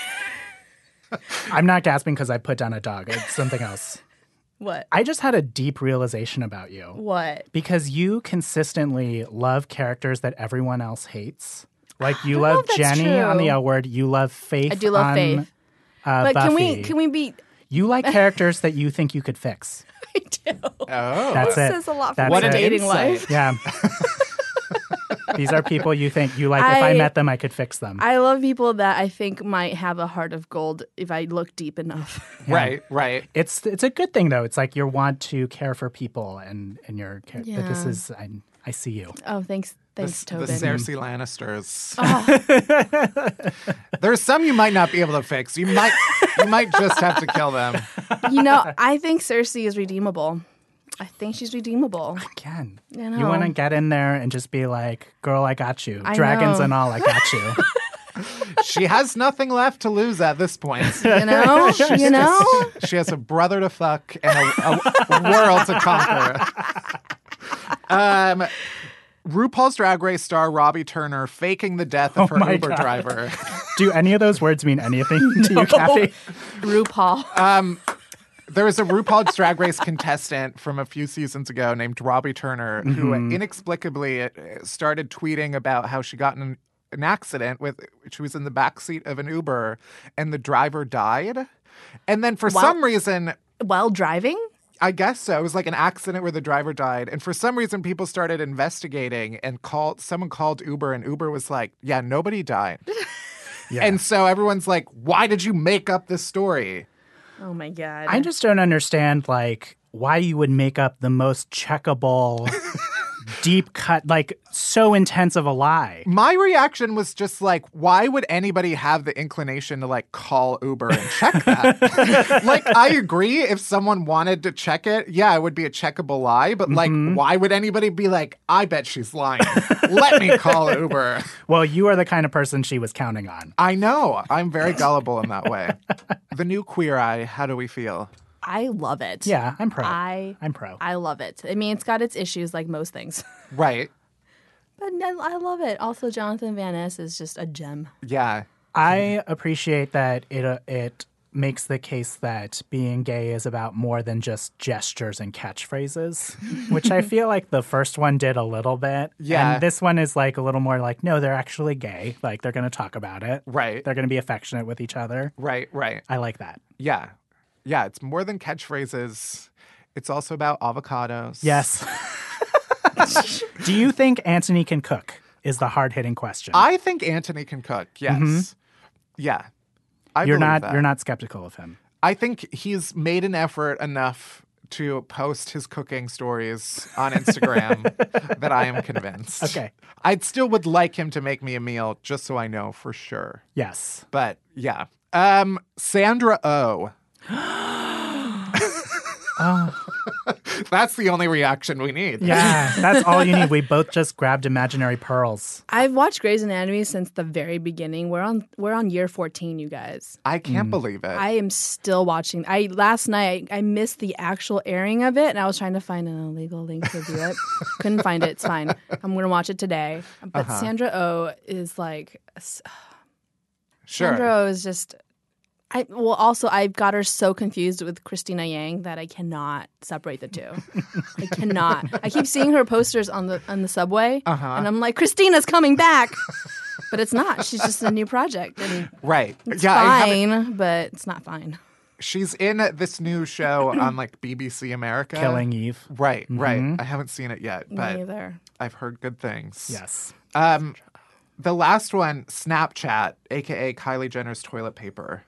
I'm not gasping because I put down a dog. It's something else. (laughs) What? I just had a deep realization about you What? because you consistently love characters that everyone else hates. Like you (gasps) love if that's Jenny on the. L word. You love Faith. I do love on, Faith. Uh, But can we can we be? You like (laughs) characters that you think you could fix. (laughs) I do. oh, That's This it. says a lot for That's my what an dating life. Yeah. These are people you think you like. if I I- met them, I could fix them. I love people that I think might have a heart of gold if I look deep enough. (laughs) right, right. it's it's a good thing though. It's like you want to care for people, and and you're care- but this is I, I see you. Oh, thanks, The, thanks, the Tobin. Cersei Lannisters. (laughs) (laughs) There's some you might not be able to fix. You might you might just have to kill them. you know, I think Cersei is redeemable. I think she's redeemable. Again, I you want to get in there and just be like, "Girl, I got you. I Dragons know. and all, I got you." (laughs) She has nothing left to lose at this point. You know, (laughs) you know. She has a brother to fuck and a, a world to conquer. Um, RuPaul's Drag Race star Robbie Turner faking the death of Oh her my Uber God. driver. Do any of those words mean anything to you, (laughs) Kathy? RuPaul. There was a RuPaul's Drag Race contestant from a few seasons ago named Robbie Turner who inexplicably uh, started tweeting about how she got in an, an accident with she was in the back seat of an Uber and the driver died. And then for Wow. some reason While driving? I guess so. It was like an accident where the driver died, and for some reason, people started investigating and called. Someone called Uber, and Uber was like, "Yeah, nobody died." (laughs) Yeah. And so everyone's like, "Why did you make up this story?" Oh my god. I just don't understand like why you would make up the most checkable (laughs) deep cut, like so intense of a lie. My reaction was just like, why would anybody have the inclination to like call Uber and check that? (laughs) like, I agree if someone wanted to check it, yeah, it would be a checkable lie. But like, mm-hmm. why would anybody be like, I bet she's lying. Let me call Uber. (laughs) Well, you are the kind of person she was counting on. I know. I'm very gullible in that way. The new Queer Eye, how do we feel? I love it. Yeah, I'm pro. I I'm pro. I love it. I mean, it's got its issues like most things, (laughs) Right. but I I love it. Also, Jonathan Van Ness is just a gem. Yeah. I appreciate that it uh, it makes the case that being gay is about more than just gestures and catchphrases, (laughs) which I feel like the first one did a little bit. Yeah. And this one is like a little more like, no, they're actually gay. Like they're going to talk about it. Right. They're going to be affectionate with each other. Right. Right. I like that. Yeah. Yeah. It's more than catchphrases. It's also about avocados. Yes. (laughs) Do you think Antoni can cook? Is the hard hitting question. I think Antoni can cook. Yes. Yeah. I you're not that. you're not skeptical of him. I think he's made an effort enough to post his cooking stories on Instagram (laughs) that I am convinced. Okay. I'd still would like him to make me a meal just so I know for sure. Yes. But yeah. Um Sandra O. (gasps) That's the only reaction we need. Yeah, that's all you need. We both just grabbed imaginary pearls. I've watched Grey's Anatomy since the very beginning. We're on we're on year fourteen, you guys. I Mm. can't believe it. I am still watching. I last night I missed the actual airing of it, and I was trying to find an illegal link to view it. Couldn't find it. It's fine. I'm gonna watch it today. But Uh-huh. Sandra O is like (sighs) sure. Sandra O is just. I well also I've got her so confused with Cristina Yang that I cannot separate the two. I cannot. I keep seeing her posters on the on the subway, Uh-huh. and I'm like, Cristina's coming back, but it's not. She's just a new project, and Right. it's yeah, fine, but it's not fine. she's in this new show on like BBC America. Killing Eve. Right, right. I haven't seen it yet, Me but either. I've heard good things. Yes. Um, the last one, Snapchat, aka Kylie Jenner's toilet paper.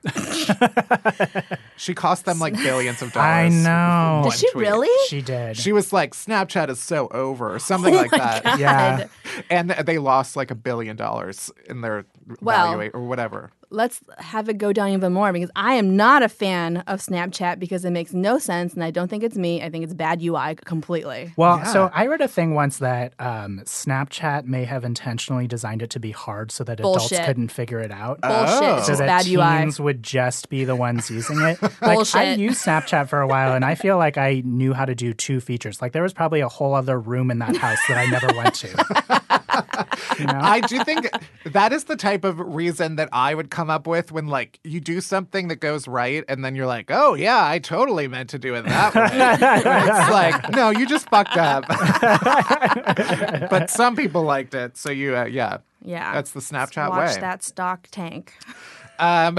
she cost them like billions of dollars. I know. Did she tweet. really? She did. She was like, Snapchat is so over, or something Oh like that. yeah. And they lost like a billion dollars in their Well- value or whatever. Let's have it go down even more because I am not a fan of Snapchat because it makes no sense, and I don't think it's me. I think it's bad UI completely. Well, Yeah. so I read a thing once that um, Snapchat may have intentionally designed it to be hard so that adults couldn't figure it out. Bullshit. Oh. It's so just that bad UI. would just be the ones using it. Like I used Snapchat for a while, and I feel like I knew how to do two features. Like there was probably a whole other room in that house that I never went to. (laughs) (laughs) you know? I do think that is the type of reason that I would come up with when like you do something that goes right and then you're like, oh yeah, I totally meant to do it that way. it's like, no, you just fucked up. (laughs) but some people liked it, so you, uh, yeah, Yeah, that's the Snapchat Watch way. that stock tank. Um,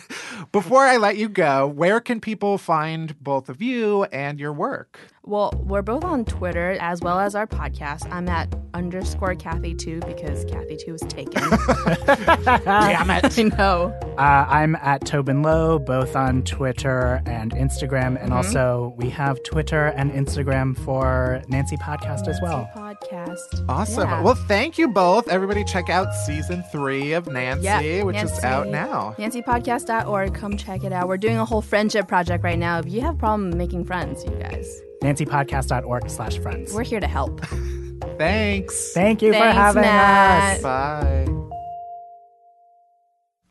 (laughs) before I let you go, where can people find both of you and your work? Well, we're both on Twitter as well as our podcast. I'm at underscore Kathy Tu because Kathy Tu was taken. (laughs) Damn it. I know. Uh, I'm at Tobin Low, both on Twitter and Instagram. And also, we have Twitter and Instagram for Nancy Podcast as well. Podcast. Awesome. Yeah. Well, thank you both. Everybody, check out season three of Nancy, Yeah, which is out now. NancyPodcast.org. Come check it out. We're doing a whole friendship project right now. If you have a problem making friends, you guys, NancyPodcast.org slash friends. we're here to help. (laughs) Thanks. Thank you for having Matt. us. Bye.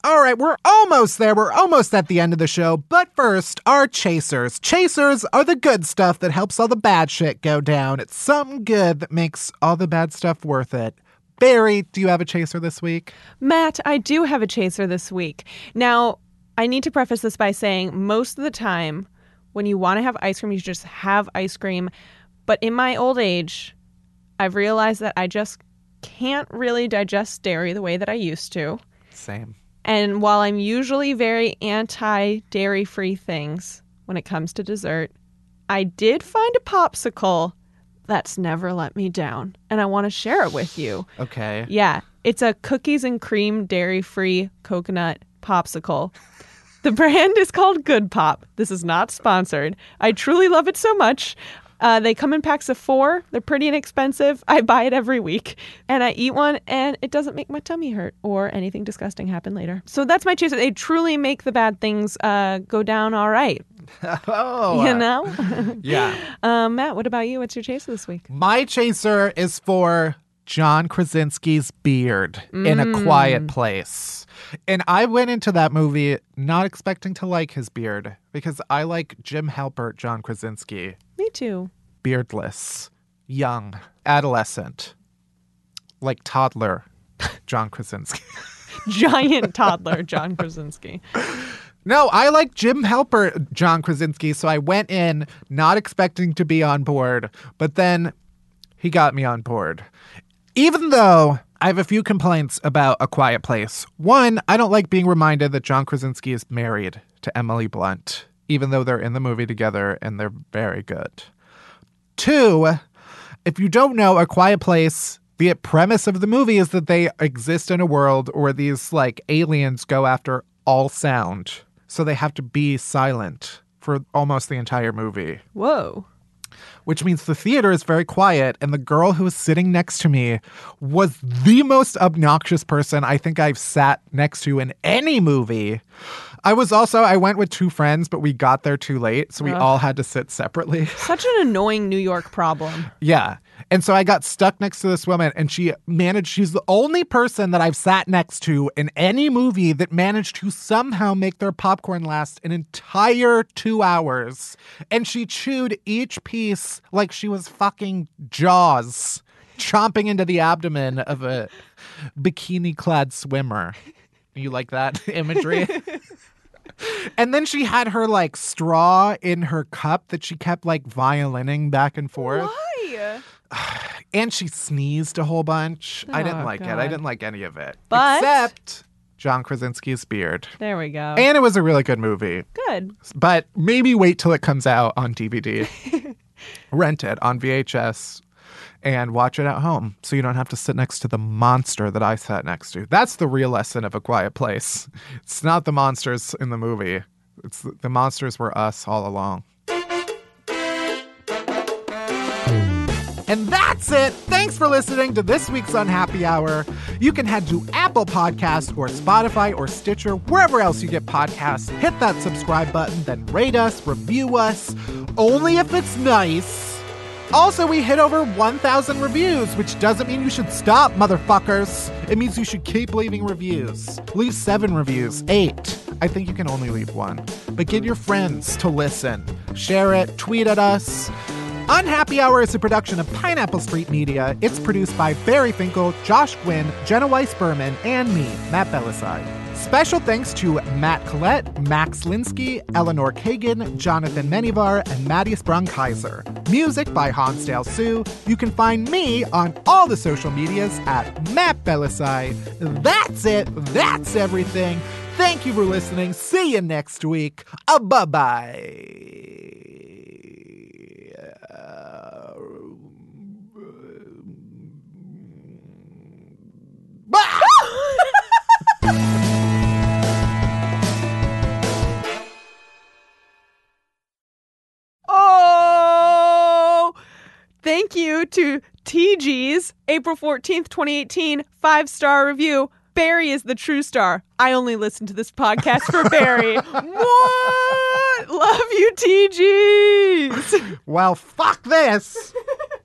All right, we're almost there. We're almost at the end of the show. But first, our chasers. Chasers are the good stuff that helps all the bad shit go down. It's something good that makes all the bad stuff worth it. Barry, do you have a chaser this week? Matt, I do have a chaser this week. Now, I need to preface this by saying most of the time, when you want to have ice cream, you just have ice cream. But in my old age, I've realized that I just can't really digest dairy the way that I used to. Same. And while I'm usually very anti dairy free things when it comes to dessert, I did find a popsicle that's never let me down. And I want to share it with you. Okay. Yeah, it's a cookies and cream dairy free coconut popsicle. The brand is called Good Pop. This is not sponsored. I truly love it so much. Uh, they come in packs of four. They're pretty inexpensive. I buy it every week, and I eat one, and it doesn't make my tummy hurt or anything disgusting happen later. So that's my chaser. They truly make the bad things uh, go down all right. (laughs) Oh, You uh, know, (laughs) yeah. (laughs) um, Matt. What about you? What's your chaser this week? My chaser is for John Krasinski's beard in a quiet place. And I went into that movie not expecting to like his beard because I like Jim Halpert, John Krasinski, Me too. beardless, young, adolescent, like toddler, John Krasinski. (laughs) Giant toddler, John Krasinski. No, I like Jim Halpert, John Krasinski. So I went in not expecting to be on board, but then he got me on board. Even though I have a few complaints about A Quiet Place. One, I don't like being reminded that John Krasinski is married to Emily Blunt, even though they're in the movie together and they're very good. Two, if you don't know, A Quiet Place, the premise of the movie is that they exist in a world where these like aliens go after all sound. So they have to be silent for almost the entire movie, Whoa. Which means the theater is very quiet. And the girl who was sitting next to me was the most obnoxious person I think I've sat next to in any movie. I was also, I went with two friends, but we got there too late. So we Ugh. all had to sit separately. (laughs) Such an annoying New York problem. Yeah. And so I got stuck next to this woman, and she managed, she's the only person that I've sat next to in any movie that managed to somehow make their popcorn last an entire two hours. And she chewed each piece like she was fucking Jaws, chomping into the abdomen of a bikini clad swimmer. You like that (laughs) imagery? (laughs) And then she had her like straw in her cup that she kept like violining back and forth. Why? (sighs) And she sneezed a whole bunch. I didn't Oh, like it. I didn't like any of it. But- Except John Krasinski's beard. There we go. And it was a really good movie. Good. But maybe wait till it comes out on DVD. (laughs) Rent it on VHS and watch it at home so you don't have to sit next to the monster that I sat next to. That's the real lesson of A Quiet Place. It's not the monsters in the movie. It's the, the monsters were us all along. And that's it. Thanks for listening to this week's Unhappy Hour. You can head to Apple Podcasts or Spotify or Stitcher, wherever else you get podcasts. Hit that subscribe button, then rate us, review us, only if it's nice. Also, we hit over 1,000 reviews, which doesn't mean you should stop, motherfuckers. It means you should keep leaving reviews. Leave seven reviews, eight. I think you can only leave one. But get your friends to listen. Share it, tweet at us. Unhappy Hour is a production of Pineapple Street Media. It's produced by Barry Finkel, Josh Gwynn, Jenna Weiss Berman, and me, Matt Bellassai. Special thanks to Matt Collette, Max Linsky, Eleanor Kagan, Jonathan Menjivar, and Mattias Brunkheiser. Music by Hansdale Hsu. You can find me on all the social medias at Matt Bellassai. That's it. That's everything. Thank you for listening. See you next week. Uh, bye bye. Oh, thank you to TG's April 14th, 2018 five star review. Barry is the true star. I only listen to this podcast for Barry. (laughs) what? Love you, TG's. Well, fuck this. (laughs)